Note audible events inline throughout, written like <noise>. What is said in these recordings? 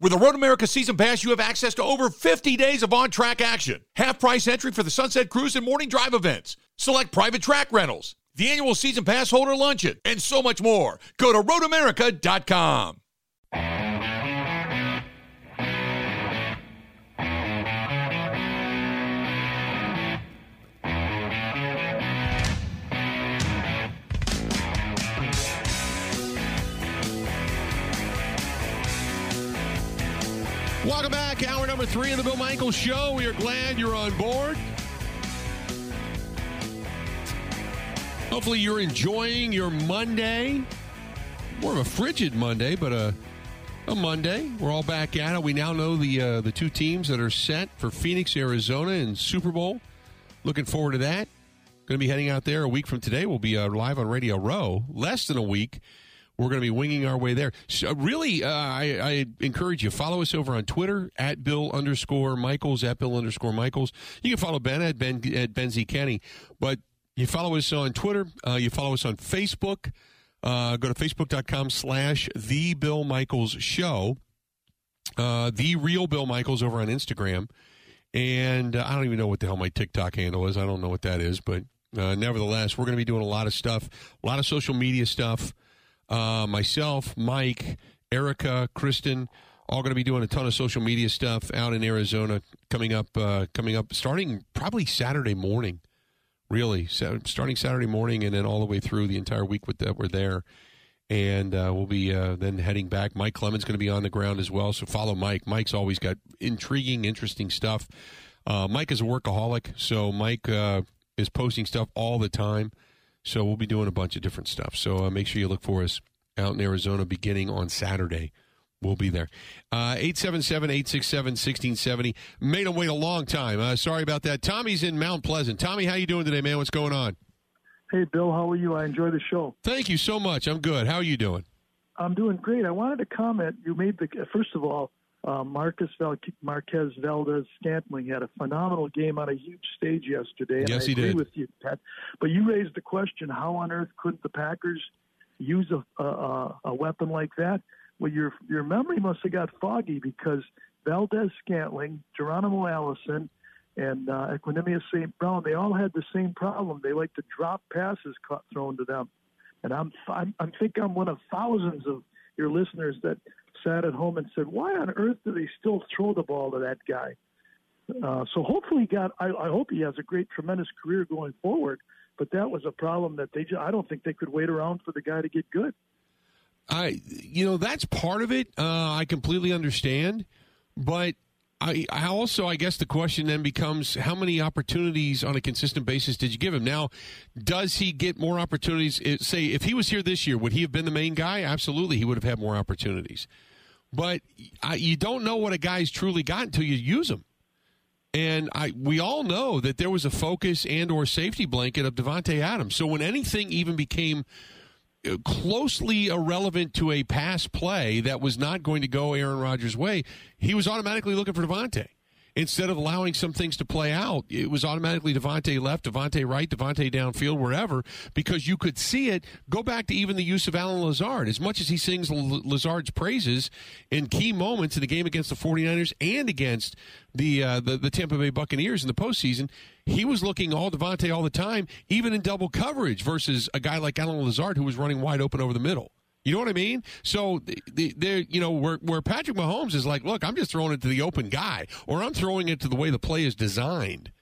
With the Road America Season Pass, you have access to over 50 days of on track action. Half price entry for the Sunset Cruise and morning drive events. Select private track rentals, the annual Season Pass holder luncheon, and so much more. Go to roadamerica.com. Welcome back. Hour number three of the Bill Michaels Show. We are glad you're on board. Hopefully, you're enjoying your Monday. More of a frigid Monday, but a, a Monday. We're all back at it. We now know the uh, the two teams that are set for Phoenix, Arizona, and Super Bowl. Looking forward to that. Going to be heading out there a week from today. We'll be uh, live on Radio Row. Less than a week we're going to be winging our way there. So really, uh, I, I, encourage you follow us over on Twitter at Bill underscore Michaels at Bill underscore Michaels. You can follow Ben at Ben at Ben Z Kenny, but you follow us on Twitter. Uh, you follow us on Facebook. Uh, go to facebook.com slash the Bill Michaels Show. Uh, the real Bill Michaels over on Instagram. And uh, I don't even know what the hell my TikTok handle is. I don't know what that is, but uh, nevertheless, we're going to be doing a lot of stuff, a lot of social media stuff uh, myself, Mike, Erica, Kristen, all going to be doing a ton of social media stuff out in Arizona coming up. Uh, coming up, starting probably Saturday morning. Really, starting Saturday morning and then all the way through the entire week with that we're there, and uh, we'll be uh, then heading back. Mike Clemens going to be on the ground as well, so follow Mike. Mike's always got intriguing, interesting stuff. Uh, Mike is a workaholic, so Mike uh, is posting stuff all the time. So we'll be doing a bunch of different stuff. So uh, make sure you look for us out in Arizona beginning on Saturday. We'll be there. Uh, 877 867 1670. Made him wait a long time. Uh, sorry about that. Tommy's in Mount Pleasant. Tommy, how you doing today, man? What's going on? Hey, Bill, how are you? I enjoy the show. Thank you so much. I'm good. How are you doing? I'm doing great. I wanted to comment. You made the first of all, uh, Marcus Val- Marquez Valdes Scantling had a phenomenal game on a huge stage yesterday. And yes, I he agree did. with you, Pat. But you raised the question: How on earth couldn't the Packers use a, a, a weapon like that? Well, your your memory must have got foggy because Valdes Scantling, Geronimo Allison, and uh, Equanimeous St. Brown, they all had the same problem. They like to drop passes caught, thrown to them. And I'm, I'm, I think I'm one of thousands of your listeners that sat at home and said, "Why on earth do they still throw the ball to that guy?" Uh, so hopefully, he got. I, I hope he has a great, tremendous career going forward. But that was a problem that they. Just, I don't think they could wait around for the guy to get good. I, you know, that's part of it. Uh, I completely understand, but I, I also, I guess the question then becomes how many opportunities on a consistent basis did you give him? Now, does he get more opportunities? Say, if he was here this year, would he have been the main guy? Absolutely, he would have had more opportunities. But I, you don't know what a guy's truly got until you use him. And I, we all know that there was a focus and or safety blanket of Davante Adams. So when anything even became uh, closely irrelevant to a pass play that was not going to go Aaron Rodgers' way, he was automatically looking for Davante. Instead of allowing some things to play out, it was automatically Davante left, Davante right, Davante downfield, wherever, because you could see it. Go back to even the use of Allen Lazard. As much as he sings Lazard's praises in key moments in the game against the 49ers and against the, uh, the, the Tampa Bay Buccaneers in the postseason, he was looking all Davante all the time, even in double coverage, versus a guy like Allen Lazard who was running wide open over the middle. You know what I mean? So there, you know, where where Patrick Mahomes is like, look, I'm just throwing it to the open guy, or I'm throwing it to the way the play is designed.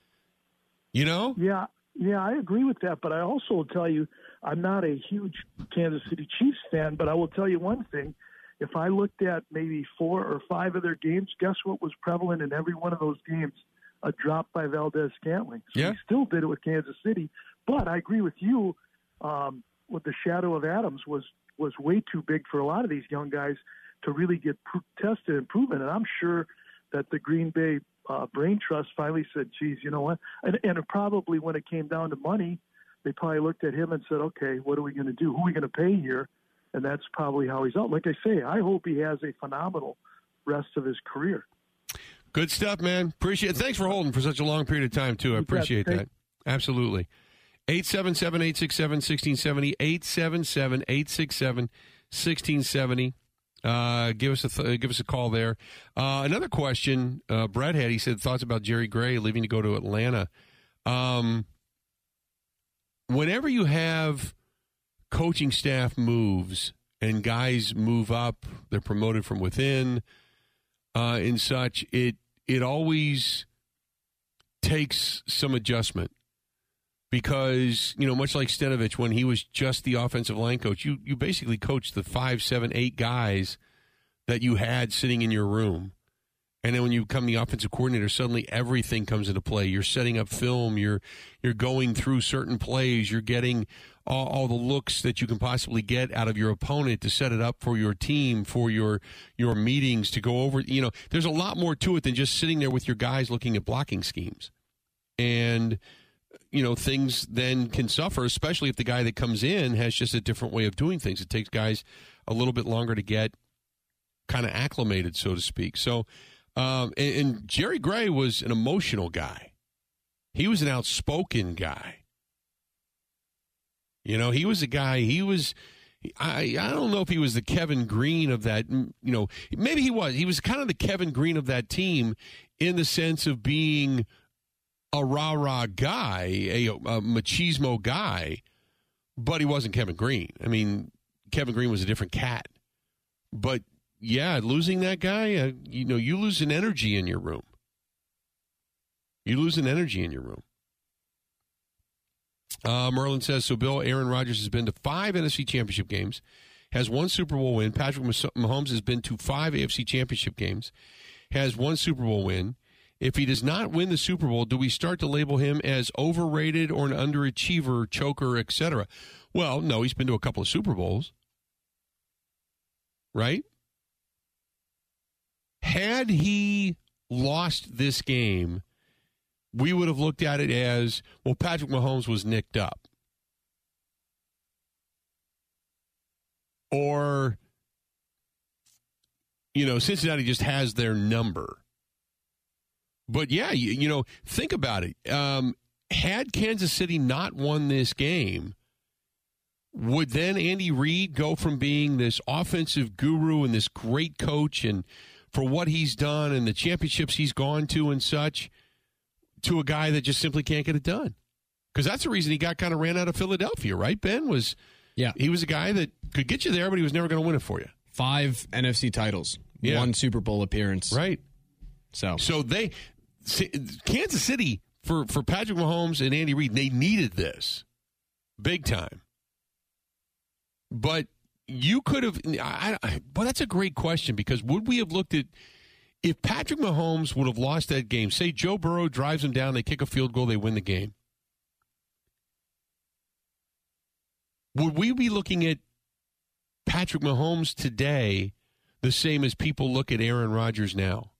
You know? Yeah, yeah, I agree with that. But I also will tell you, I'm not a huge Kansas City Chiefs fan. But I will tell you one thing: if I looked at maybe four or five of their games, guess what was prevalent in every one of those games? A drop by Valdes Scantling. So yeah. he still did it with Kansas City. But I agree with you. Um, with the shadow of Adams was was way too big for a lot of these young guys to really get pr- tested and proven. And I'm sure that the Green Bay uh, Brain Trust finally said, "Geez, you know what?" And, and probably when it came down to money, they probably looked at him and said, "Okay, what are we going to do? Who are we going to pay here?" And that's probably how he's out. Like I say, I hope he has a phenomenal rest of his career. Good stuff, man. Appreciate it. Thanks for holding for such a long period of time, too. I appreciate that. Absolutely. 877 867 1670. 877 867 1670. Uh, give us a th- give us a call there. Uh, another question uh, Brett had. He said thoughts about Jerry Gray leaving to go to Atlanta. Um, whenever you have coaching staff moves and guys move up, they're promoted from within, uh, and such. It it always takes some adjustment because you know much like Stenavich when he was just the offensive line coach, you you basically coached the five, seven, eight guys that you had sitting in your room. And then when you become the offensive coordinator, suddenly everything comes into play. You're setting up film. You're you're going through certain plays. You're getting all, all, the looks that you can possibly get out of your opponent to set it up for your team, for your your meetings to go over. You know, there's a lot more to it than just sitting there with your guys looking at blocking schemes. And you know, things then can suffer, especially if the guy that comes in has just a different way of doing things. It takes guys a little bit longer to get kind of acclimated, so to speak. So um, and, and Jerry Gray was an emotional guy. He was an outspoken guy. You know, he was a guy. He was. I I don't know if he was the Kevin Greene of that. You know, maybe he was. He was kind of the Kevin Greene of that team in the sense of being a rah rah guy, a, a machismo guy, but he wasn't Kevin Greene. I mean, Kevin Greene was a different cat. But yeah, losing that guy, uh, you know, you lose an energy in your room. You lose an energy in your room. Uh, Merlin says so. Bill Aaron Rodgers has been to five NFC Championship games, has one Super Bowl win. Patrick Mahomes has been to five AFC Championship games, has one Super Bowl win. If he does not win the Super Bowl, do we start to label him as overrated or an underachiever, choker, etc.? Well, no, he's been to a couple of Super Bowls, right? Had he lost this game, we would have looked at it as well, Patrick Mahomes was nicked up. Or, you know, Cincinnati just has their number. But yeah, you, you know, think about it. Um, had Kansas City not won this game, would then Andy Reid go from being this offensive guru and this great coach and for what he's done and the championships he's gone to and such to a guy that just simply can't get it done. Because that's the reason he got kind of ran out of Philadelphia, right? Ben was, yeah, he was a guy that could get you there, but he was never going to win it for you. Five NFC titles, yeah. one Super Bowl appearance, right? So, so they, Kansas City for for Patrick Mahomes and Andy Reid, they needed this big time. But you could have. I, I, well, that's a great question because would we have looked at if Patrick Mahomes would have lost that game? Say Joe Burrow drives him down, they kick a field goal, they win the game. Would we be looking at Patrick Mahomes today the same as people look at Aaron Rodgers now?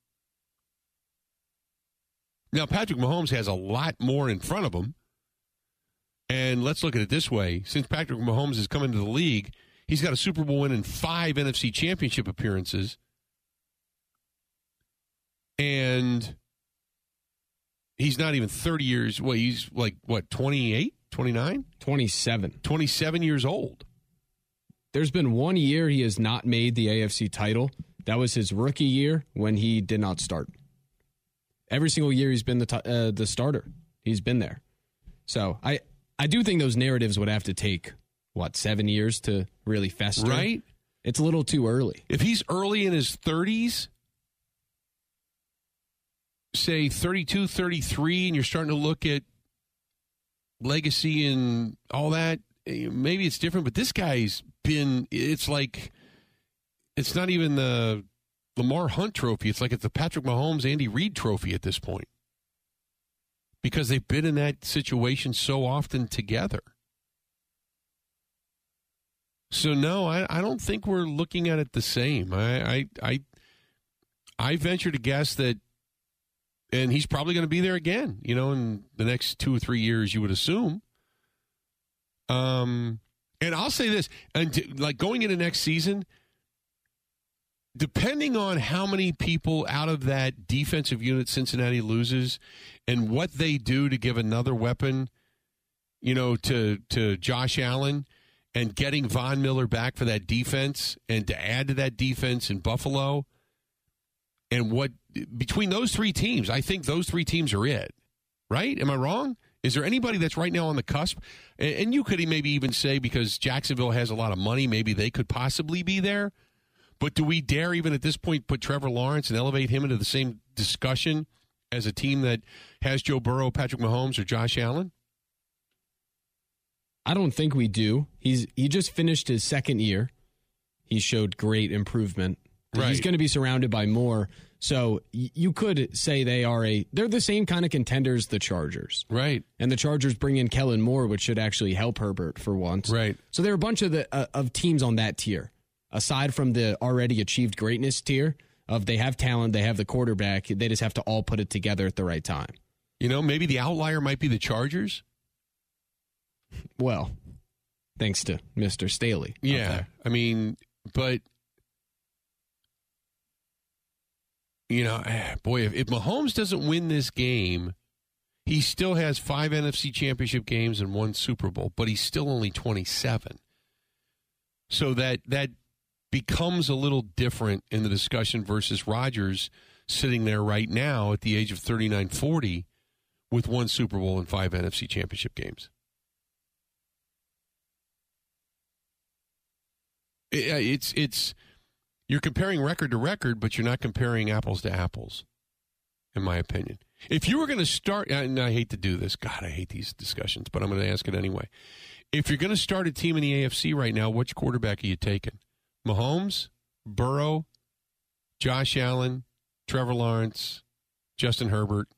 Now, Patrick Mahomes has a lot more in front of him. And let's look at it this way. Since Patrick Mahomes has come into the league, He's got a Super Bowl win and five NFC championship appearances. And he's not even 30 years. Well, he's like, what, 28, 29? 27. 27 years old. There's been one year he has not made the AFC title. That was his rookie year when he did not start. Every single year he's been the t- uh, the starter. He's been there. So I I do think those narratives would have to take what seven years to really fester. Right. It's a little too early. If he's early in his 30s, say 32, 33, and you're starting to look at legacy and all that, eh, maybe it's different. But this guy's been, it's like, it's not even the Lamar Hunt trophy. It's like it's the Patrick Mahomes, Andy Reid trophy at this point because they've been in that situation so often together. So no, I, I don't think we're looking at it the same. I I I, I venture to guess that, and he's probably going to be there again. You know, in the next two or three years, you would assume. Um, and I'll say this, and to, like going into next season, depending on how many people out of that defensive unit Cincinnati loses, and what they do to give another weapon, you know, to to Josh Allen and getting Von Miller back for that defense and to add to that defense in Buffalo and what between those three teams, I think those three teams are it. Right? Am I wrong? Is there anybody that's right now on the cusp? And you could maybe even say because Jacksonville has a lot of money, maybe they could possibly be there. But do we dare even at this point put Trevor Lawrence and elevate him into the same discussion as a team that has Joe Burrow, Patrick Mahomes, or Josh Allen? I don't think we do. He's he just finished his second year. He showed great improvement. Right. He's going to be surrounded by more. So you could say they are a they're the same kind of contenders the Chargers. Right. And the Chargers bring in Kellen Moore, which should actually help Herbert for once. Right. So there are a bunch of the uh, of teams on that tier, aside from the already achieved greatness tier of they have talent, they have the quarterback, they just have to all put it together at the right time. You know, maybe the outlier might be the Chargers. Well, thanks to Mister Staley. Yeah. I mean, but you know, eh, boy, if, if Mahomes doesn't win this game, he still has five NFC championship games and one Super Bowl, but he's still only 27. So that that becomes a little different in the discussion versus Rodgers sitting there right now at the age of 39 40 with one Super Bowl and five NFC championship games. It's it's you're comparing record to record, but you're not comparing apples to apples, in my opinion. If you were going to start, and I hate to do this, God, I hate these discussions, but I'm going to ask it anyway. If you're going to start a team in the AFC right now, which quarterback are you taking? Mahomes, Burrow, Josh Allen, Trevor Lawrence, Justin Herbert.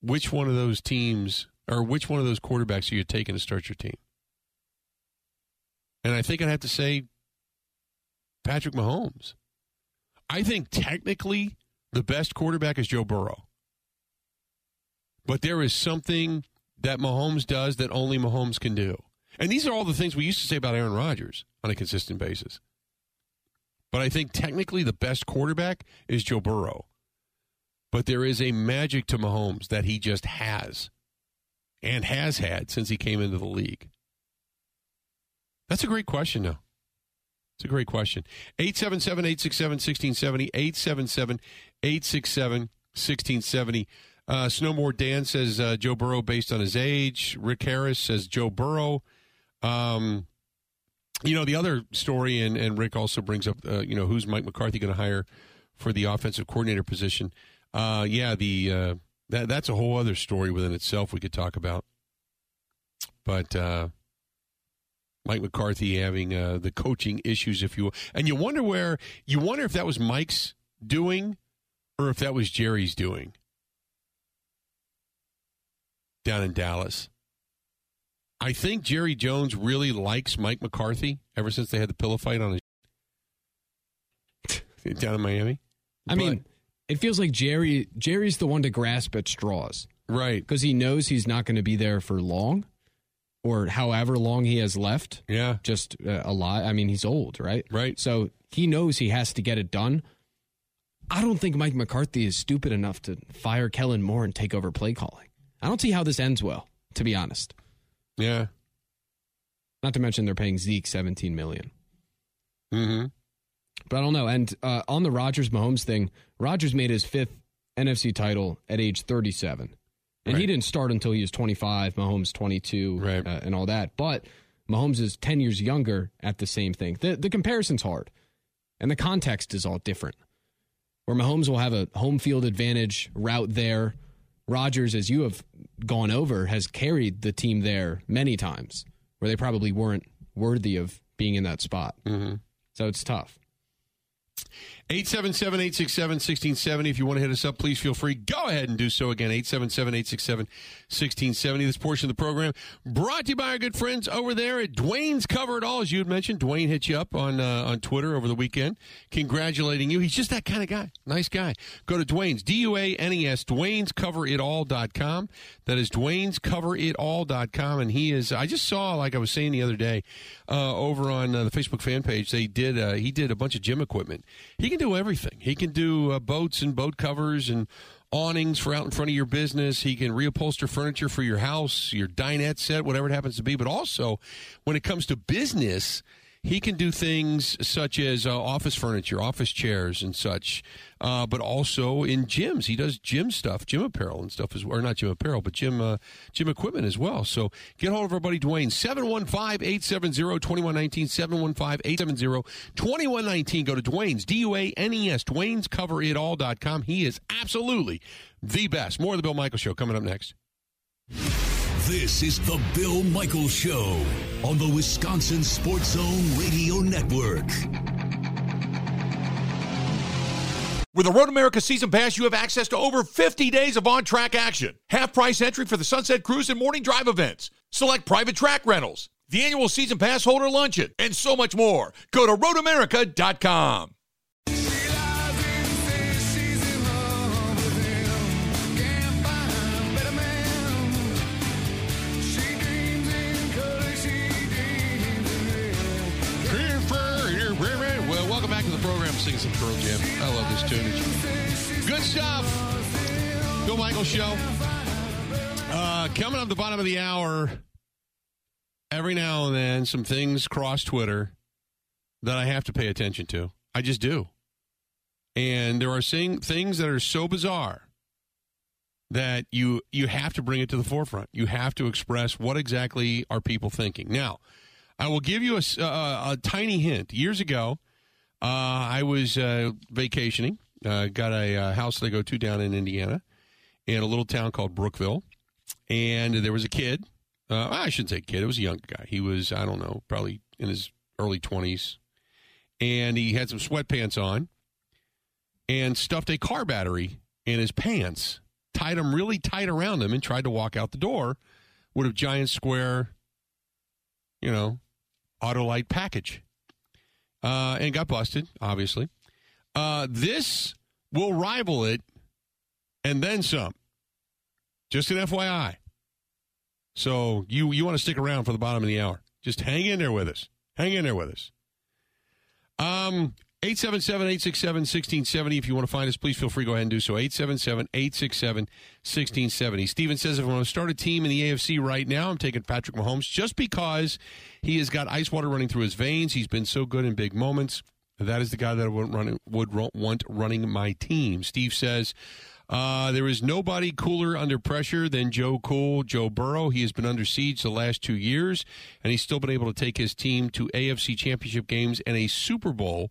Which one of those teams, or which one of those quarterbacks are you taking to start your team? And I think I'd have to say Patrick Mahomes. I think technically the best quarterback is Joe Burrow. But there is something that Mahomes does that only Mahomes can do. And these are all the things we used to say about Aaron Rodgers on a consistent basis. But I think technically the best quarterback is Joe Burrow. But there is a magic to Mahomes that he just has and has had since he came into the league. That's a great question, though. It's a great question. 877 867 1670. 877 867 1670. Uh, Snowmore Dan says uh, Joe Burrow based on his age. Rick Harris says Joe Burrow. Um, you know, the other story, and, and Rick also brings up, uh, you know, who's Mike McCarthy going to hire for the offensive coordinator position? Uh, yeah, the uh, that that's a whole other story within itself we could talk about. But uh, Mike McCarthy having uh, the coaching issues, if you will, and you wonder where you wonder if that was Mike's doing or if that was Jerry's doing down in Dallas. I think Jerry Jones really likes Mike McCarthy ever since they had the pillow fight on his <laughs> down in Miami. I mean, it feels like Jerry Jerry's the one to grasp at straws Right. because he knows he's not going to be there for long, or however long he has left. Yeah. Just uh, a lot. I mean, he's old, right? Right. So he knows he has to get it done. I don't think Mike McCarthy is stupid enough to fire Kellen Moore and take over play calling. I don't see how this ends well, to be honest. Yeah. Not to mention they're paying Zeke seventeen million. Mm-hmm. But I don't know. And uh, on the Rodgers Mahomes thing, Rodgers made his fifth NFC title at age 37. And he didn't start until he was 25, Mahomes 22, Right. uh, and all that. But Mahomes is 10 years younger at the same thing. The, the comparison's hard, and the context is all different. Where Mahomes will have a home field advantage route there. Rodgers, as you have gone over, has carried the team there many times where they probably weren't worthy of being in that spot. Mm-hmm. So it's tough. 877 867 1670. If you want to hit us up, please feel free. Go ahead and do so again. 877 867 1670. This portion of the program brought to you by our good friends over there at Dwayne's Cover It All. As you had mentioned, Dwayne hit you up on, uh, on Twitter over the weekend, congratulating you. He's just that kind of guy. Nice guy. Go to Dwayne's, D U A N E S, Dwayne'sCoverItAll.com. That is Dwayne'sCoverItAll.com. And he is, I just saw, like I was saying the other day, uh, over on uh, the Facebook fan page, they did, uh, he did a bunch of gym equipment. He can can do everything. He can do uh, boats and boat covers and awnings for out in front of your business. He can reupholster furniture for your house, your dinette set, whatever it happens to be. But also, when it comes to business, he can do things such as uh, office furniture, office chairs, and such. Uh, but also in gyms, he does gym stuff, gym apparel and stuff as. Or not gym apparel, but gym uh, gym equipment as well. So get hold of our buddy Dwayne 715-870-2119, 715-870-2119. Go to Dwayne's D U A N E S Dwayne's CoverItAll.com. He is absolutely the best. More of the Bill Michael Show coming up next. This is the Bill Michaels Show on the Wisconsin Sports Zone Radio Network. With the Road America Season Pass, you have access to over 50 days of on track action. Half price entry for the Sunset Cruise and Morning Drive events. Select private track rentals, the annual Season Pass holder luncheon, and so much more. Go to roadamerica.com. Singing some Pearl Jam. I love this tune. It's good stuff. Bill Michael Show. Uh, coming up the bottom of the hour, every now and then, some things cross Twitter that I have to pay attention to. I just do. And there are sing- things that are so bizarre that you you have to bring it to the forefront. You have to express what exactly are people thinking. Now, I will give you a a tiny hint. Years ago, I was uh, vacationing. Uh, got a uh, house that I go to down in Indiana, in a little town called Brookville, and there was a kid. Uh, I shouldn't say kid. It was a young guy. He was I don't know, probably in his early twenties, and he had some sweatpants on, and stuffed a car battery in his pants, tied them really tight around him, and tried to walk out the door with a giant square, you know, Autolite package, uh, and got busted. Obviously, uh, this will rival it, and then some. Just an FYI. So you you want to stick around for the bottom of the hour? Just hang in there with us. Hang in there with us. Um. 877-867-1670. If you want to find us, please feel free to go ahead and do so. 877-867-1670. Steven says, if I want to start a team in the AFC right now, I'm taking Patrick Mahomes just because he has got ice water running through his veins. He's been so good in big moments. That is the guy that I would, run, would want running my team. Steve says, uh, there is nobody cooler under pressure than Joe Cool, Joe Burrow. He has been under siege the last two years, and he's still been able to take his team to AFC championship games and a Super Bowl.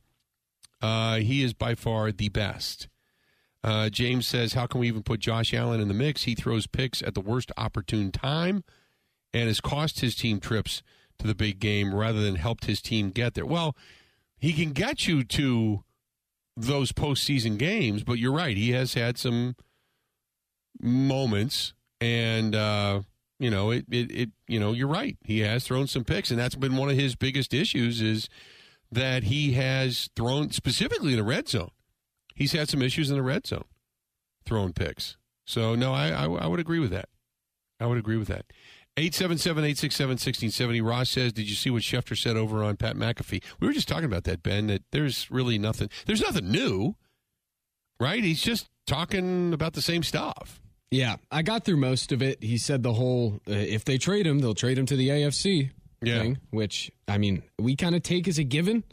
Uh, he is by far the best. Uh, James says, How can we even put Josh Allen in the mix? He throws picks at the worst opportune time and has cost his team trips to the big game rather than helped his team get there. Well, he can get you to those postseason games, but you're right. He has had some moments, and uh, you know it, it. It you know you're right. He has thrown some picks, and that's been one of his biggest issues is that he has thrown specifically in the red zone. He's had some issues in the red zone, throwing picks. So no, I I, I would agree with that. I would agree with that. 877-867-1670. Ross says, did you see what Schefter said over on Pat McAfee? We were just talking about that, Ben, that there's really nothing, there's nothing new, right? He's just talking about the same stuff. Yeah, I got through most of it. He said the whole uh, if they trade him, they'll trade him to the AFC Yeah. thing, which I mean, we kind of take as a given.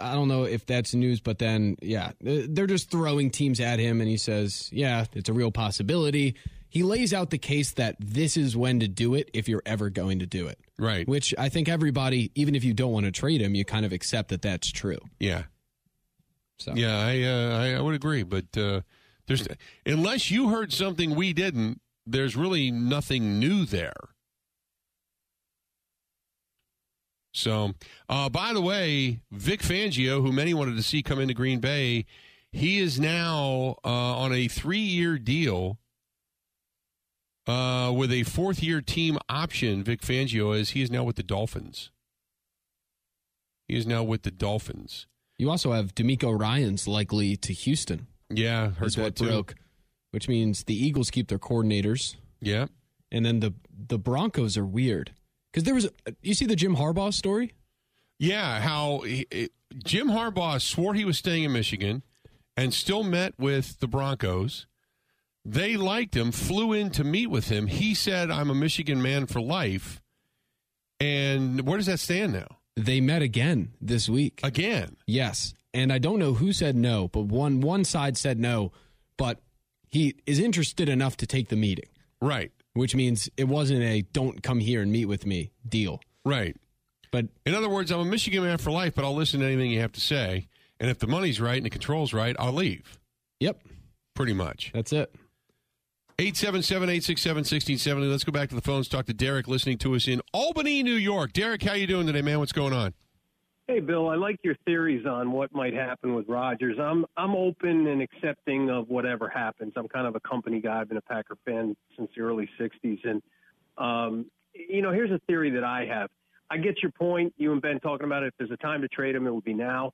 I don't know if that's news, but then yeah, uh, they're just throwing teams at him, and he says, "Yeah, it's a real possibility." He lays out the case that this is when to do it if you're ever going to do it. Right. Which I think everybody, even if you don't want to trade him, you kind of accept that that's true. Yeah. So Yeah, I uh, I, I would agree, but uh, there's unless you heard something we didn't, there's really nothing new there. So, uh, by the way, Vic Fangio, who many wanted to see come into Green Bay, he is now uh, on a three-year deal uh, with a fourth-year team option. Vic Fangio is he is now with the Dolphins. He is now with the Dolphins. you also have DeMeco Ryans likely to Houston. Yeah, heard Is that what too. broke, which means the Eagles keep their coordinators, Yeah. and then the the Broncos are weird because there was you see the Jim Harbaugh story. Yeah, how he, it, Jim Harbaugh swore he was staying in Michigan and still met with the Broncos. They liked him, flew in to meet with him. He said, I'm a Michigan man for life. And where does that stand now? They met again this week. Again. Yes. And I don't know who said no, but one one side said no, but he is interested enough to take the meeting. Right. Which means it wasn't a don't come here and meet with me deal. Right. But in other words, I'm a Michigan man for life, but I'll listen to anything you have to say. And if the money's right and the control's right, I'll leave. Yep. Pretty much. That's it. 877 867 1670. Let's go back to the phones. Talk to Derek listening to us in Albany, New York. Derek, how you doing today, man? What's going on? Hey, Bill. I like your theories on what might happen with Rodgers. I'm I'm open and accepting of whatever happens. I'm kind of a company guy. I've been a Packer fan since the early '60s, and um, you know, here's a theory that I have. I get your point. You and Ben talking about it. If there's a time to trade him, it would be now.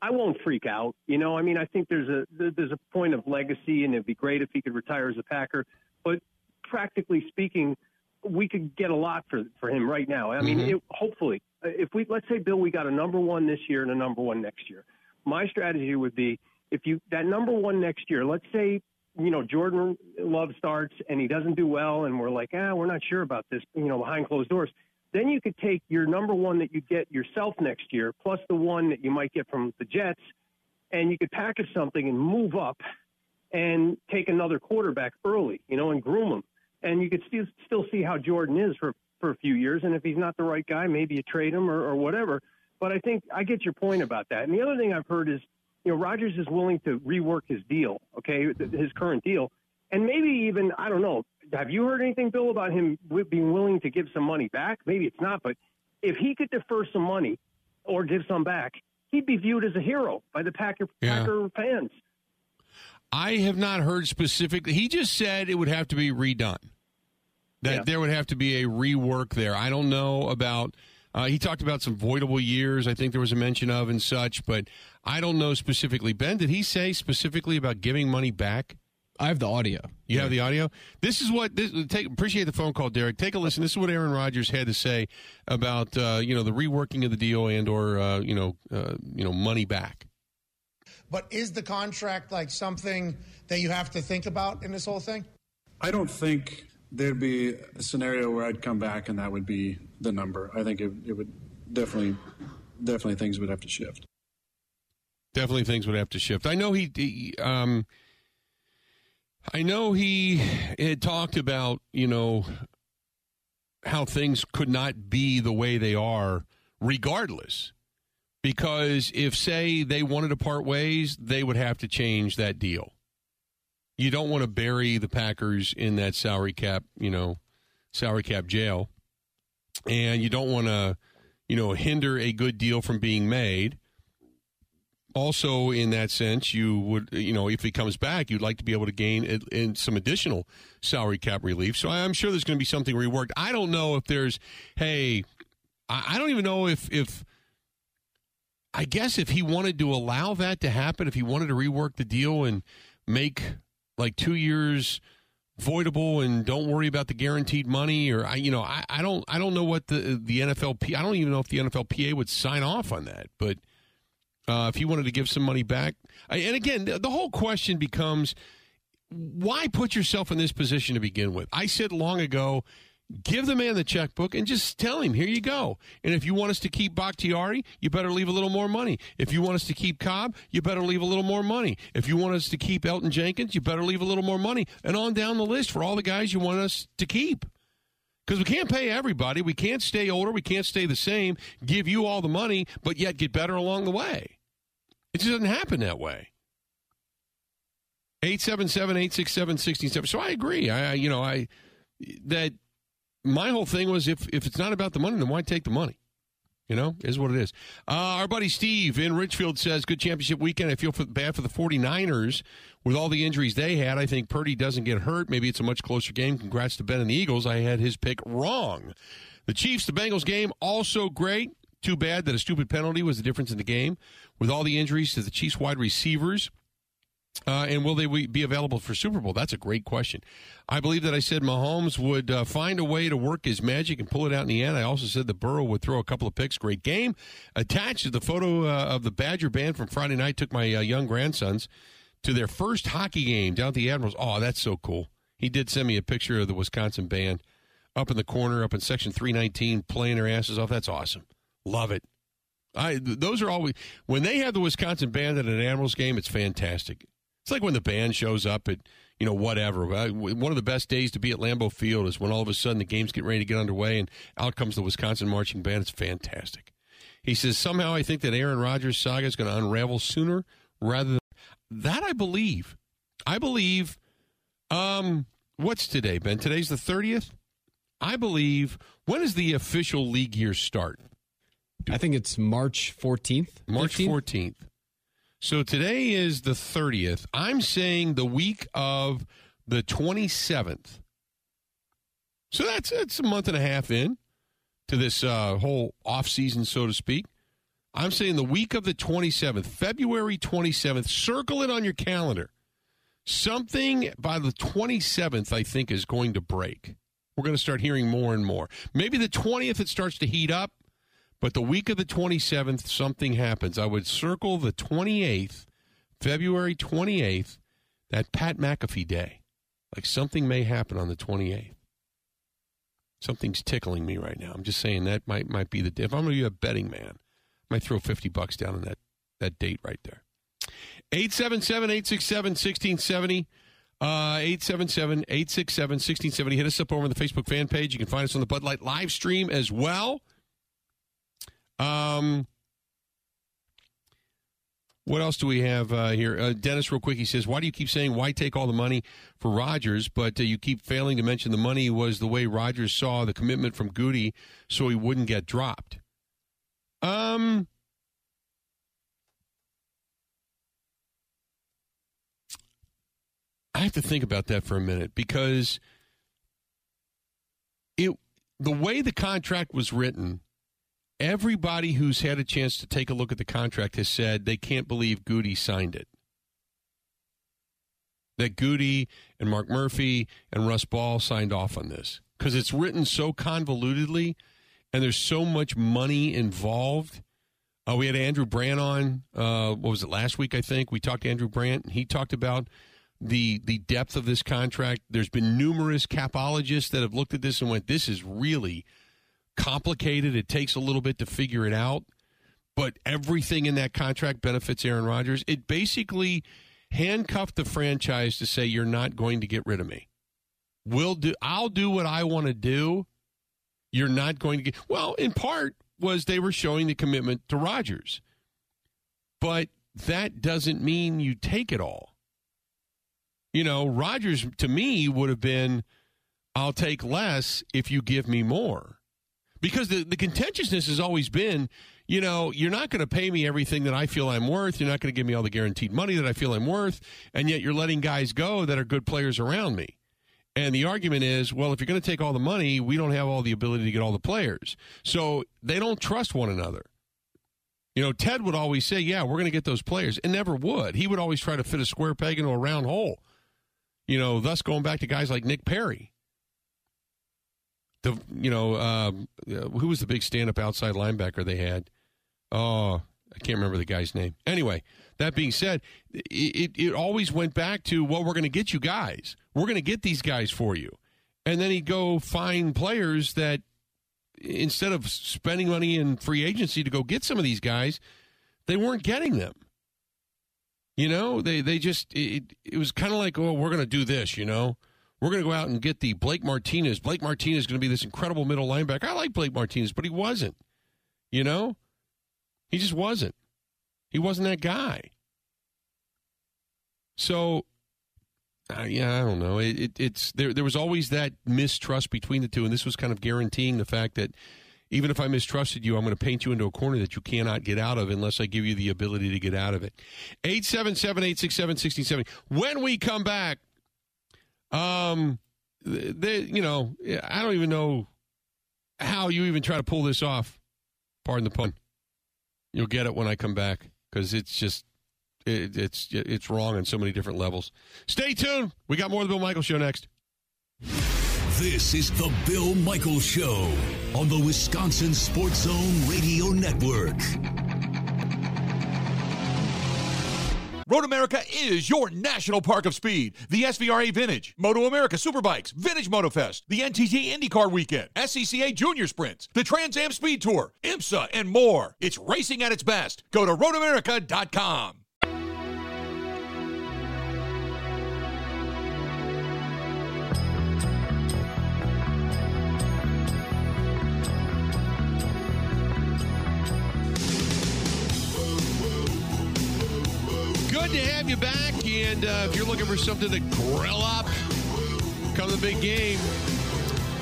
I won't freak out. You know, I mean, I think there's a there's a point of legacy, and it'd be great if he could retire as a Packer. But practically speaking, we could get a lot for for him right now. I mean, mm-hmm. it, hopefully, if we let's say Bill, we got a number one this year and a number one next year. My strategy would be if you that number one next year. Let's say you know Jordan Love starts and he doesn't do well, and we're like, ah, we're not sure about this. You know, behind closed doors then you could take your number one that you get yourself next year, plus the one that you might get from the Jets, and you could package something and move up and take another quarterback early, you know, and groom him. And you could still still see how Jordan is for for a few years. And if he's not the right guy, maybe you trade him or, or whatever. But I think I get your point about that. And the other thing I've heard is, you know, Rodgers is willing to rework his deal, okay, his current deal, and maybe even I don't know, have you heard anything, Bill, about him being willing to give some money back? Maybe it's not, but if he could defer some money or give some back, he'd be viewed as a hero by the Packer, yeah. Packer fans. I have not heard specifically. He just said it would have to be redone. That yeah. there would have to be a rework there. I don't know about. Uh, he talked about some voidable years. I think there was a mention of and such, but I don't know specifically. Ben, did he say specifically about giving money back? I have the audio. You yeah. have the audio. This is what. This, take appreciate the phone call, Derek. Take a listen. This is what Aaron Rodgers had to say about uh, you know the reworking of the deal and or uh, you know uh, you know money back. But is the contract like something that you have to think about in this whole thing? I don't think there'd be a scenario where I'd come back and that would be the number. I think it, it would definitely, definitely things would have to shift. Definitely things would have to shift. I know he, he um, I know he had talked about, you know, how things could not be the way they are regardless. Because if, say, they wanted to part ways, they would have to change that deal. You don't want to bury the Packers in that salary cap, you know, salary cap jail. And you don't want to, you know, hinder a good deal from being made. Also in that sense you would you know if he comes back you'd like to be able to gain in some additional salary cap relief. So i'm sure there's going to be something reworked. I don't know if there's hey i don't even know if if i guess if he wanted to allow that to happen if he wanted to rework the deal and make like two years voidable and don't worry about the guaranteed money or I you know I, I don't I don't know what the the NFLP I don't even know if the NFLPA would sign off on that but uh, if he wanted to give some money back. And again, the whole question becomes why put yourself in this position to begin with? I said long ago, give the man the checkbook and just tell him, here you go. And if you want us to keep Bakhtiari, you better leave a little more money. If you want us to keep Cobb, you better leave a little more money. If you want us to keep Elgton Jenkins, you better leave a little more money. And on down the list for all the guys you want us to keep. Because we can't pay everybody. We can't stay older. We can't stay the same, give you all the money, but yet get better along the way. It just doesn't happen that way. 877 867 67. So I agree. I, you know, I, that my whole thing was if, if it's not about the money, then why take the money? You know, is what it is. Uh, our buddy Steve in Richfield says, good championship weekend. I feel for, bad for the 49ers with all the injuries they had. I think Purdy doesn't get hurt. Maybe it's a much closer game. Congrats to Ben and the Eagles. I had his pick wrong. The Chiefs, the Bengals game, also great. Too bad that a stupid penalty was the difference in the game with all the injuries to the Chiefs wide receivers. Uh, and will they be available for Super Bowl? That's a great question. I believe that I said Mahomes would uh, find a way to work his magic and pull it out in the end. I also said that Burrow would throw a couple of picks. Great game. Attached to the photo uh, of the Badger band from Friday night. Took my uh, young grandsons to their first hockey game down at the Admirals. Oh, that's so cool. He did send me a picture of the Wisconsin band up in the corner, up in section 319, playing their asses off. That's awesome. Love it. I those are always when they have the Wisconsin band at an Admirals game. It's fantastic. It's like when the band shows up at you know whatever. One of the best days to be at Lambeau Field is when all of a sudden the game's get ready to get underway and out comes the Wisconsin marching band. It's fantastic. He says somehow I think that Aaron Rodgers saga is going to unravel sooner rather than that. I believe. I believe. Um, what's today, Ben? Today's the thirtieth. I believe. When does the official league year start? I think it's March 14th. March 15th? 14th. So today is the 30th. I'm saying the week of the 27th. So that's that's a month and a half in to this uh, whole off season, so to speak. I'm saying the week of the 27th, February 27th. Circle it on your calendar. Something by the 27th, I think, is going to break. We're going to start hearing more and more. Maybe the 20th, it starts to heat up. But the week of the 27th, something happens. I would circle the 28th, February 28th, that Pat McAfee day. Like something may happen on the 28th. Something's tickling me right now. I'm just saying that might might be the day. if I'm going to be a betting man, I might throw 50 bucks down on that that date right there. 877-867-1670. Uh, 877-867-1670. Hit us up over on the Facebook fan page. You can find us on the Bud Light live stream as well. Um, what else do we have uh, here? Uh, Dennis, real quick, he says, Why do you keep saying, why take all the money for Rodgers? but uh, you keep failing to mention the money was the way Rodgers saw the commitment from Gutey so he wouldn't get dropped? Um, I have to think about that for a minute because it the way the contract was written Everybody who's had a chance to take a look at the contract has said they can't believe Gutey signed it. That Gutey and Mark Murphy and Russ Ball signed off on this because it's written so convolutedly and there's so much money involved. Uh, we had Andrew Brandt on. Uh, what was it last week? I think we talked to Andrew Brandt. And he talked about the the depth of this contract. There's been numerous capologists that have looked at this and went, "This is really complicated. It takes a little bit to figure it out, but everything in that contract benefits Aaron Rodgers. It basically handcuffed the franchise to say you're not going to get rid of me. We'll do I'll do what I want to do. You're not going to get Well, in part was they were showing the commitment to Rodgers. But that doesn't mean you take it all. You know, Rodgers to me would have been I'll take less if you give me more because the, the contentiousness has always been you know, you're not going to pay me everything that I feel I'm worth. You're not going to give me all the guaranteed money that I feel I'm worth. And yet you're letting guys go that are good players around me. And the argument is, well, if you're going to take all the money, we don't have all the ability to get all the players. So they don't trust one another. You know, Ted would always say, yeah, we're going to get those players, and never would. He would always try to fit a square peg into a round hole. You know, thus going back to guys like Nick Perry the you know um, who was the big stand-up outside linebacker they had? Oh, I can't remember the guy's name. Anyway, that being said, it, it always went back to well, we're going to get you guys. We're going to get these guys for you, and then he'd go find players that instead of spending money in free agency to go get some of these guys, they weren't getting them. You know, they they just it, it was kind of like, oh, we're going to do this. You know, we're going to go out and get the Blake Martinez. Blake Martinez is going to be this incredible middle linebacker. I like Blake Martinez, but he wasn't. You know, he just wasn't. He wasn't that guy. So, uh, yeah, I don't know. It, it, it's there. There was always that mistrust between the two, and this was kind of guaranteeing the fact that even if I mistrusted you, I'm going to paint you into a corner that you cannot get out of unless I give you the ability to get out of it. 877 867 1670. When we come back, um, they, you know, I don't even know how you even try to pull this off. Pardon the pun. You'll get it when I come back because it's just it, it's it's wrong on so many different levels. Stay tuned. We got more of the Bill Michael Show next. This is the Bill Michael Show on the Wisconsin Sports Zone Radio Network. Road America is your national park of speed. The SVRA Vintage, Moto America Superbikes, Vintage MotoFest, the NTT IndyCar Weekend, SCCA Junior Sprints, the Trans Am Speed Tour, IMSA, and more. It's racing at its best. Go to roadamerica.com. Good to have you back. And uh, if you're looking for something to grill up, come to the big game.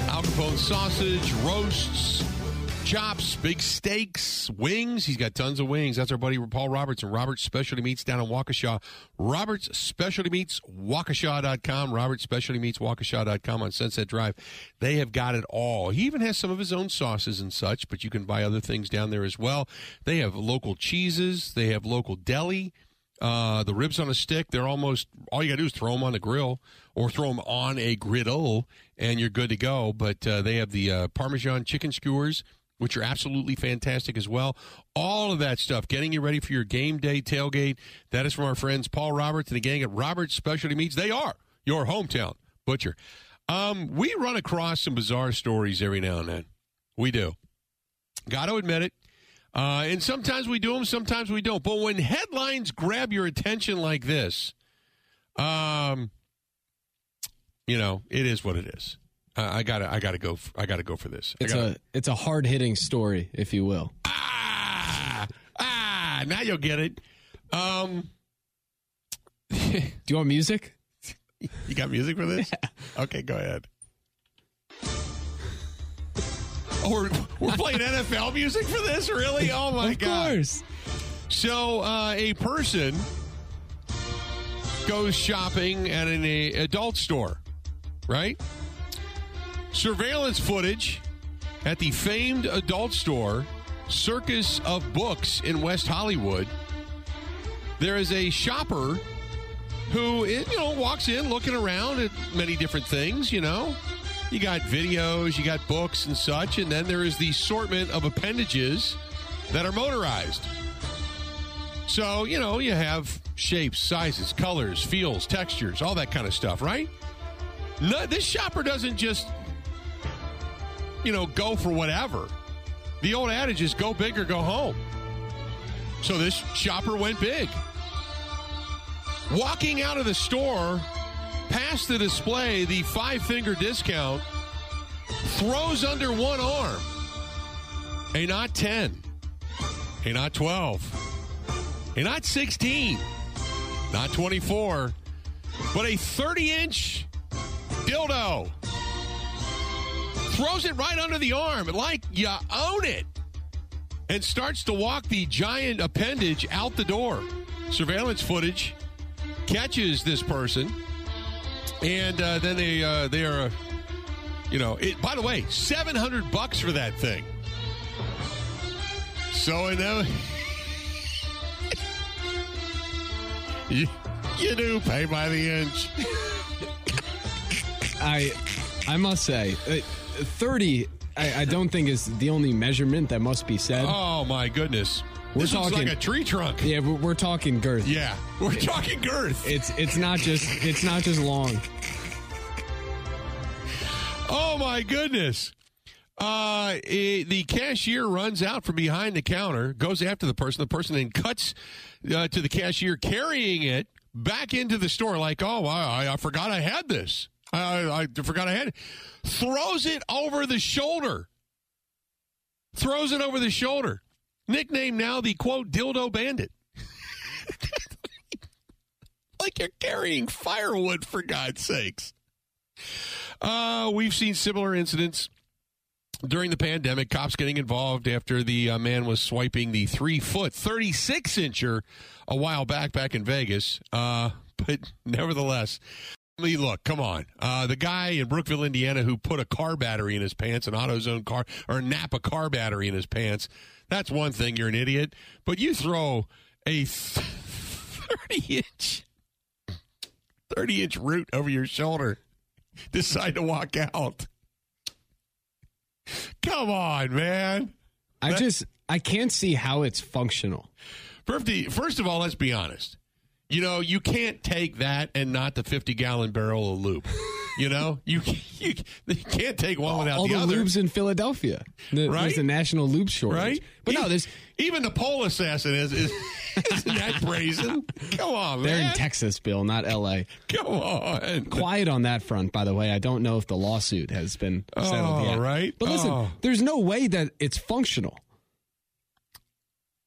Al Capone sausage, roasts, chops, big steaks, wings. He's got tons of wings. That's our buddy Paul Roberts and Roberts Specialty Meats down in Waukesha. Roberts Specialty Meats, Waukesha.com. Roberts Specialty Meats, Waukesha.com on Sunset Drive. They have got it all. He even has some of his own sauces and such, but you can buy other things down there as well. They have local cheeses, they have local deli. Uh, the ribs on a stick, they're almost all you got to do is throw them on the grill or throw them on a griddle and you're good to go. But uh, they have the uh, Parmesan chicken skewers, which are absolutely fantastic as well. All of that stuff, getting you ready for your game day tailgate. That is from our friends Paul Roberts and the gang at Roberts Specialty Meats. They are your hometown butcher. Um, we run across some bizarre stories every now and then. We do. Got to admit it. Uh, and sometimes we do them, sometimes we don't. But when headlines grab your attention like this, um, you know, it is what it is. Uh, I gotta, I gotta go. I gotta go for this. It's gotta, a it's a hard hitting story, if you will. ah ah. Now you'll get it. Um, <laughs> Do you want music? <laughs> you got music for this? <laughs> Okay, go ahead. <laughs> we're, we're playing NFL music for this? Really? Oh my of god! Of course. So, uh, a person goes shopping at an a, adult store, right? Surveillance footage at the famed adult store, Circus of Books in West Hollywood. There is a shopper who, you know, walks in looking around at many different things, you know. You got videos, you got books and such, and then there is the assortment of appendages that are motorized. So, you know, you have shapes, sizes, colors, feels, textures, all that kind of stuff, right? No, this shopper doesn't just, you know, go for whatever. The old adage is go big or go home. So this shopper went big. Walking out of the store, past the display, the five finger discount, throws under one arm. A not 10, a not 12, a not 16, not 24, but a 30 inch dildo. Throws it right under the arm like you own it and starts to walk the giant appendage out the door. Surveillance footage catches this person, and uh, then they uh, they are, uh, you know. It, by the way, seven hundred bucks for that thing. So I know <laughs> you, you do pay by the inch. I I must say, uh, thirty. I, I don't think is the only measurement that must be said. Oh my goodness! We're this talking- like a tree trunk. Yeah, we're, we're talking girth. Yeah, we're talking girth. It's it's not just it's not just long. Oh my goodness. Uh, eh, the cashier runs out from behind the counter, goes after the person. The person then cuts uh, to the cashier carrying it back into the store, like, oh, I, I forgot I had this. I, I forgot I had it. Throws it over the shoulder. Throws it over the shoulder. Nicknamed now the quote dildo bandit. <laughs> like you're carrying firewood for God's sakes. Uh, we've seen similar incidents during the pandemic. Cops getting involved after the uh, man was swiping the three foot, 36 incher a while back, back in Vegas. Uh, <laughs> but nevertheless, I mean, look, come on. Uh, the guy in Brookville, Indiana, who put a car battery in his pants, an AutoZone car, or a Napa car battery in his pants, that's one thing. You're an idiot. But you throw a <laughs> 30 inch 30 inch root over your shoulder <laughs> decide to walk out come on man I That- just I can't see how it's functional. First, first of all, let's be honest. You know, you can't take that and not the 50 gallon barrel of lube. You know, <laughs> you, you, you can't take one without All the, the, other. lubes in Philadelphia. The- Right? There's a national lube shortage. Right? But no, there's even the pole assassin is, is <laughs> isn't that brazen? Come on, they're in Texas, Bill, not L.A. Come on. Quiet on that front, by the way. I don't know if the lawsuit has been settled Oh, yet. right? But listen, Oh. there's no way that it's functional.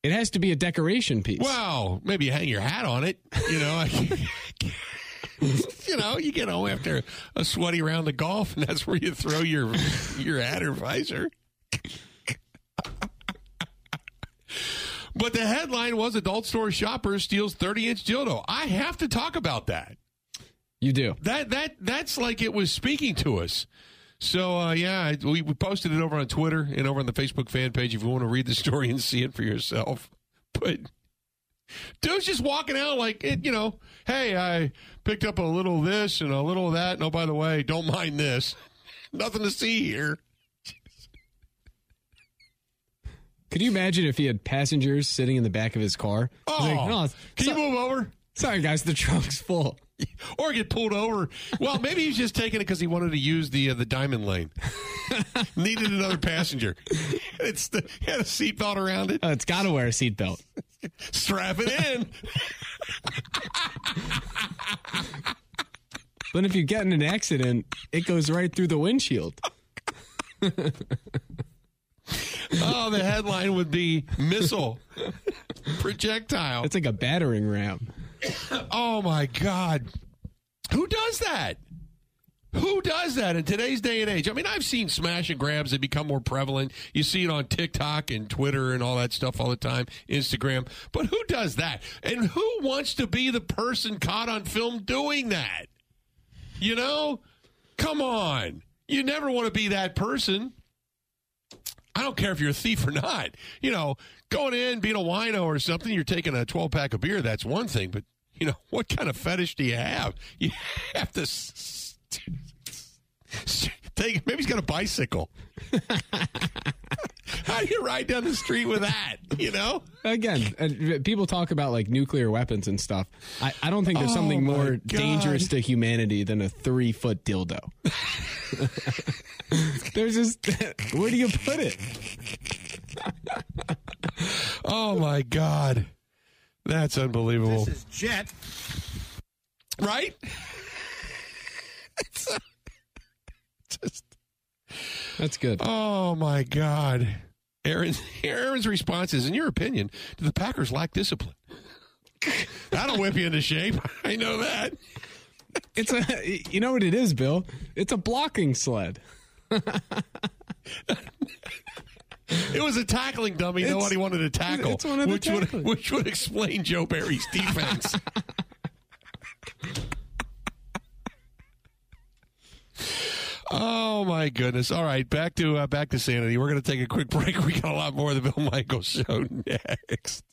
It has to be a decoration piece. Well, maybe you hang your hat on it. You know, <laughs> you know, you get home after a sweaty round of golf, and that's where you throw your your hat or visor. but the headline was adult store shopper steals 30 inch dildo. I have to talk about that. you do. That that that's like it was speaking to us. So uh, yeah, we, we posted it over on Twitter and over on the Facebook fan page if you want to read the story and see it for yourself. <laughs> But dude's just walking out like it, you know, hey, I picked up a little of this and a little of that. And oh, by the way, don't mind this. <laughs> Nothing to see here. Could you imagine if he had passengers sitting in the back of his car? Oh, like, "No, can so- you move over? Sorry, guys, the trunk's full. <laughs> Or get pulled over. Well, maybe he's just taking it because he wanted to use the uh, the diamond lane. <laughs> Needed another passenger. It's the, had a seatbelt around it. Oh, it's got to wear a seatbelt. <laughs> Strap it in. But if you get in an accident, it goes right through the windshield. Oh, the headline would be missile projectile. It's like a battering ram. Oh my God. Who does that? Who does that in today's day and age? I mean, I've seen smash and grabs that become more prevalent. You see it on TikTok and Twitter and all that stuff all the time, Instagram. But who does that? And who wants to be the person caught on film doing that? You know? Come on. You never want to be that person. I don't care if you're a thief or not. You know, going in, being a wino or something, you're taking a 12 pack of beer, that's one thing. But, <laughs> you know, what kind of fetish do you have? You have to take, maybe he's got a bicycle. <laughs> How do you ride down the street with that? You know? Again, people talk about like nuclear weapons and stuff. I, I don't think there's Oh, something more God. dangerous to humanity than a three foot dildo. <laughs> there's just, where do you put it? Oh, my God. That's unbelievable. This is Jet. right? It's, <laughs> uh, just, That's good. oh my God. Aaron, <laughs> Aaron's response is, in your opinion, do the Packers lack discipline? That'll whip you into shape. <laughs> I know that. It's a, you know what it is, Bill? It's a blocking sled. It was a tackling dummy. It's- Nobody wanted to tackle, it's one of the which would which would explain Joe Barry's defense. oh my goodness! All right, back to uh, back to sanity. We're going to take a quick break. We got a lot more of the Bill Michaels show next.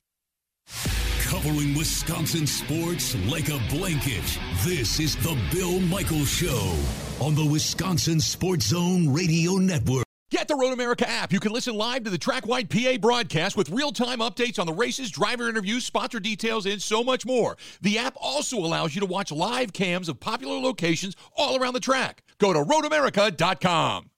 Covering Wisconsin sports like a blanket. This is the Bill Michaels Show on the Wisconsin Sports Zone Radio Network. Get the Road America app. You can listen live to the Track Wide PA broadcast with real time updates on the races, driver interviews, sponsor details, and so much more. The app also allows you to watch live cams of popular locations all around the track. Go to roadamerica.com.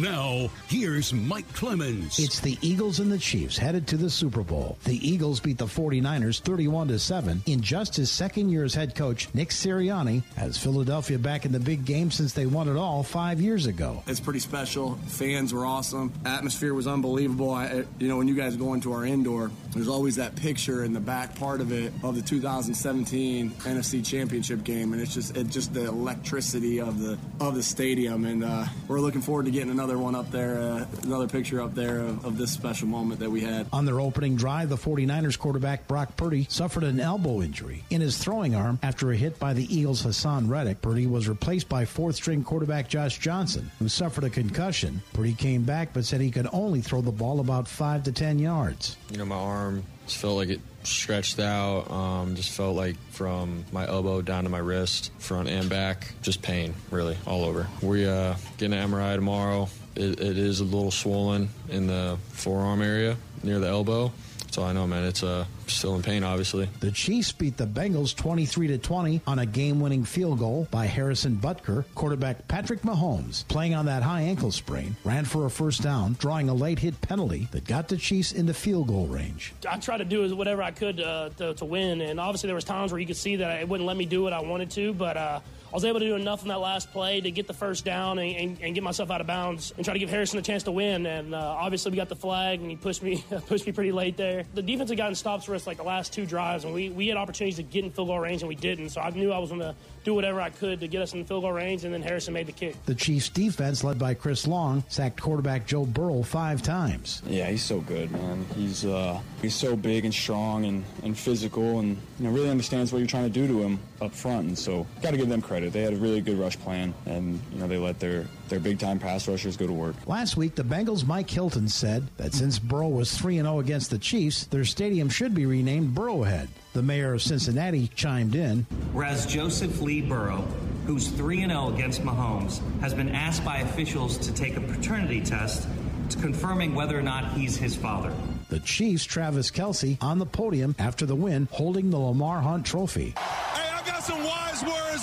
Now, here's Mike Clemens. It's the Eagles and the Chiefs headed to the Super Bowl. The Eagles beat the 49ers 31 to 7 in just his second year as head coach. Nick Sirianni has Philadelphia back in the big game since they won it all 5 years ago. It's pretty special. Fans were awesome. Atmosphere was unbelievable. I, you know, when you guys go into our indoor, there's always that picture in the back part of it of the 2017 NFC Championship game, and it's just it's just the electricity of the of the stadium. And uh, we're looking forward to getting another one up there, uh, another picture up there of, of this special moment that we had. On their opening drive, the 49ers quarterback Brock Purdy suffered an elbow injury in his throwing arm after a hit by the Eagles' Haason Reddick. Purdy was replaced by fourth string quarterback Josh Johnson, who suffered a concussion. Purdy came back but said he could only throw the ball about 5 to 10 yards. You know, my arm Just felt like it stretched out. Um, just felt like from my elbow down to my wrist, front and back, just pain, really, all over. We uh, getting an MRI tomorrow. It, it is a little swollen in the forearm area near the elbow. So I know, man. It's uh, still in pain, obviously. The Chiefs beat the Bengals 23 to 20 on a game-winning field goal by Harrison Butker. Quarterback Patrick Mahomes, playing on that high ankle sprain, ran for a first down, drawing a late hit penalty that got the Chiefs into field goal range. I tried to do whatever I could uh, to, to, win, and obviously there was times where you could see that it wouldn't let me do what I wanted to, but. Uh, I was able to do enough in that last play to get the first down and, and, and, get myself out of bounds and try to give Harrison a chance to win. And uh, obviously, we got the flag, and he pushed me <laughs> pushed me pretty late there. The defense had gotten stops for us like the last two drives, and we, we had opportunities to get in field goal range, and we didn't. So I knew I was going to do whatever I could to get us in field goal range, and then Harrison made the kick. The Chiefs' defense, led by Chris Long, sacked quarterback Joe Burrow five times. Yeah, he's so good, man. He's uh, he's so big and strong and, and physical, and you know really understands what you're trying to do to him up front. And so, got to give them credit. They had a really good rush plan, and you know they let their their big time pass rushers go to work. Last week, the Bengals' Mike Hilton said that since Burrow was 3 and 0 against the Chiefs, their stadium should be renamed Burrowhead. The mayor of Cincinnati chimed in. Whereas Joseph Lee Burrow, who's 3 0 against Mahomes, has been asked by officials to take a paternity test to confirming whether or not he's his father. The Chiefs' Travis Kelce on the podium after the win, holding the Lamar Hunt Trophy.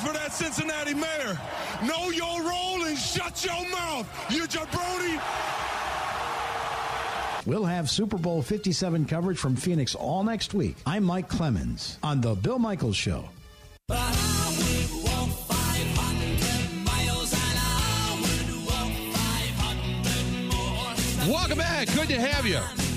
For that Cincinnati mayor. Know your role and shut your mouth, you jabroni. We'll have Super Bowl 57 coverage from Phoenix all next week. I'm Mike Clemens on The Bill Michaels Show. Welcome back. Good to have you.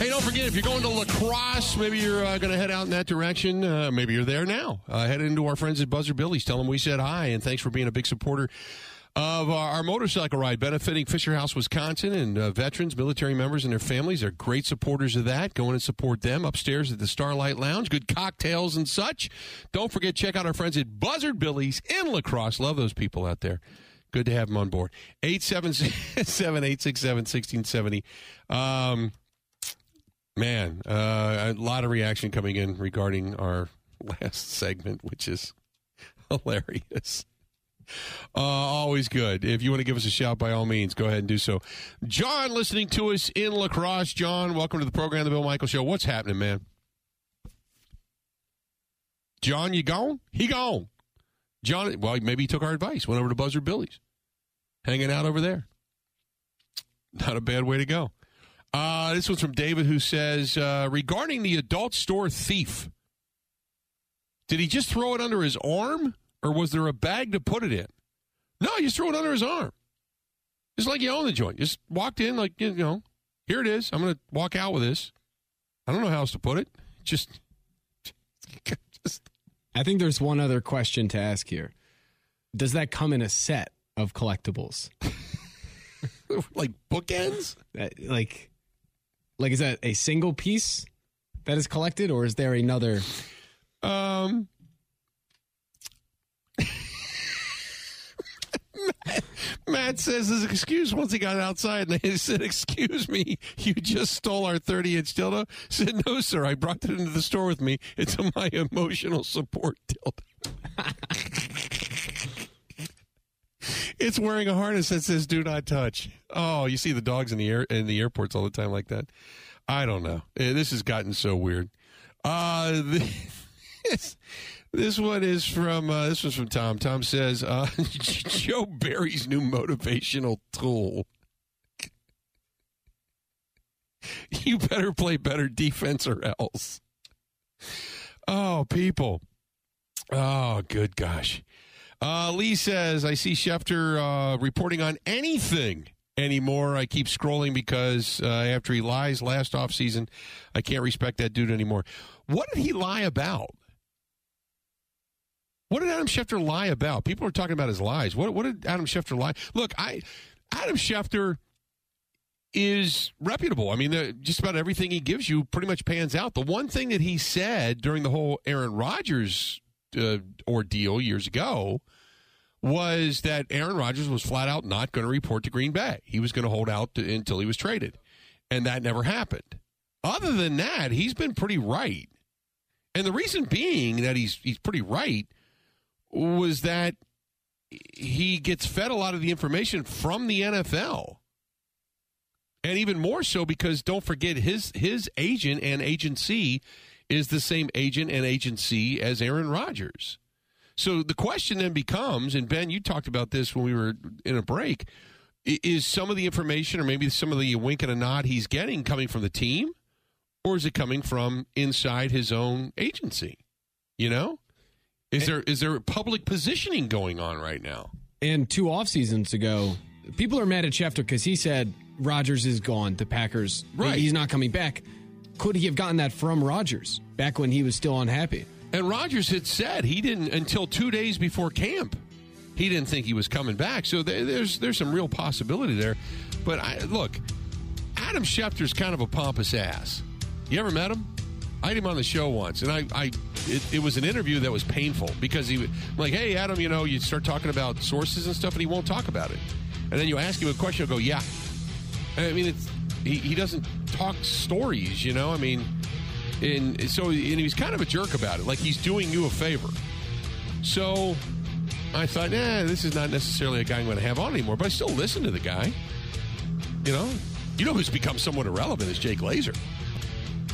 Hey, don't forget, if you're going to La Crosse, maybe you're uh, going to head out in that direction. Uh, maybe you're there now. Uh, head into our friends at Buzzard Billy's. Tell them we said hi, and thanks for being a big supporter of our, our motorcycle ride benefiting Fisher House, Wisconsin, and uh, veterans, military members, and their families. They're great supporters of that. Go in and support them upstairs at the Starlight Lounge. Good cocktails and such. Don't forget, check out our friends at Buzzard Billy's in La Crosse. Love those people out there. Good to have them on board. 877 <laughs> 867 1670. Um, man, uh, a lot of reaction coming in regarding our <laughs> last segment, which is <laughs> hilarious. Uh, always good. If you want to give us a shout, by all means, go ahead and do so. John, listening to us in La Crosse. John, welcome to the program, The Bill Michael Show. What's happening, man? John, you gone? He gone. John, well, maybe he took our advice, went over to Buzzard Billy's, hanging out over there. Not a bad way to go. Uh, this one's from David, who says uh, regarding the adult store thief, did he just throw it under his arm, or was there a bag to put it in? No, he just threw it under his arm. It's like you own the joint. Just walked in, like you know, here it is. I'm going to walk out with this. I don't know how else to put it. Just, <laughs> just I think there's one other question to ask here. Does that come in a set of collectibles? <laughs> like bookends? like like is that a single piece that is collected or is there another um Matt says his excuse once he got outside and they said, Excuse me, you just stole our 30 inch dildo? said, No, sir, I brought it into the store with me. It's my emotional support dildo. <laughs> it's wearing a harness that says "Do not touch." Oh, you see the dogs in the air in the airports all the time like that. I don't know. Eh, this has gotten so weird. Uh, <laughs> this, this one is from uh, this was from Tom. Tom says uh, <laughs> Joe Barry's new motivational tool. <laughs> You better play better defense or else. Oh, people. Oh, good gosh. Uh, Lee says, I see Schefter uh, reporting on anything anymore. I keep scrolling because uh, after he lies last offseason, I can't respect that dude anymore. What did he lie about? What did Adam Schefter lie about? People are talking about his lies. What, what did Adam Schefter lie? Look, I Adam Schefter is reputable. I mean, the, just about everything he gives you pretty much pans out. The one thing that he said during the whole Aaron Rodgers uh, ordeal years ago was that Aaron Rodgers was flat out not going to report to Green Bay. He was going to hold out to, until he was traded, and that never happened. other than that, he's been pretty right. And the reason being that he's he's pretty right was that he gets fed a lot of the information from the NFL. And even more so because don't forget his his agent and agency is the same agent and agency as Aaron Rodgers. So the question then becomes, and Ben, you talked about this when we were in a break, is some of the information or maybe some of the wink and a nod he's getting coming from the team? Or is it coming from inside his own agency? You know? Is there is there public positioning going on right now? And two off seasons ago, people are mad at Schefter because he said Rodgers is gone. The Packers, Right. He's not coming back. Could he have gotten that from Rodgers back when he was still unhappy? And Rodgers had said he didn't until two days before camp. He didn't think he was coming back. So there, there's there's some real possibility there. But I, look, Adam Schefter's kind of a pompous ass. You ever met him? I had him on the show once, and I, I it, it was an interview that was painful because he was like, "Hey, Adam, you know, you start talking about sources and stuff, and he won't talk about it. And then you ask him a question, he'll go, "Yeah." I mean, it's he, he doesn't talk stories, you know. I mean, and so and he's kind of a jerk about it, like he's doing you a favor. So I thought, nah, this is not necessarily a guy I'm going to have on anymore, but I still listen to the guy. You know, you know who's become somewhat irrelevant is Jay Glazer.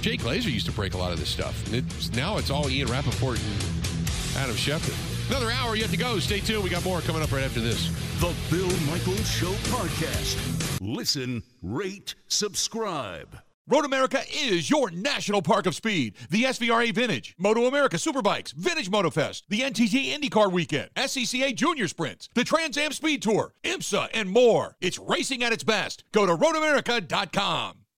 Jay Glazer used to break a lot of this stuff, and it's, now it's all Ian Rapoport and Adam Schefter. Another hour yet to go. Stay tuned. We got more coming up right after this. The Bill Michaels Show podcast. Listen, rate, subscribe. Road America is your national park of speed. The SVRA Vintage, Moto America Superbikes, Vintage MotoFest, the NTT IndyCar Weekend, SCCA Junior Sprints, the Trans Am Speed Tour, IMSA, and more. It's racing at its best. Go to roadamerica.com.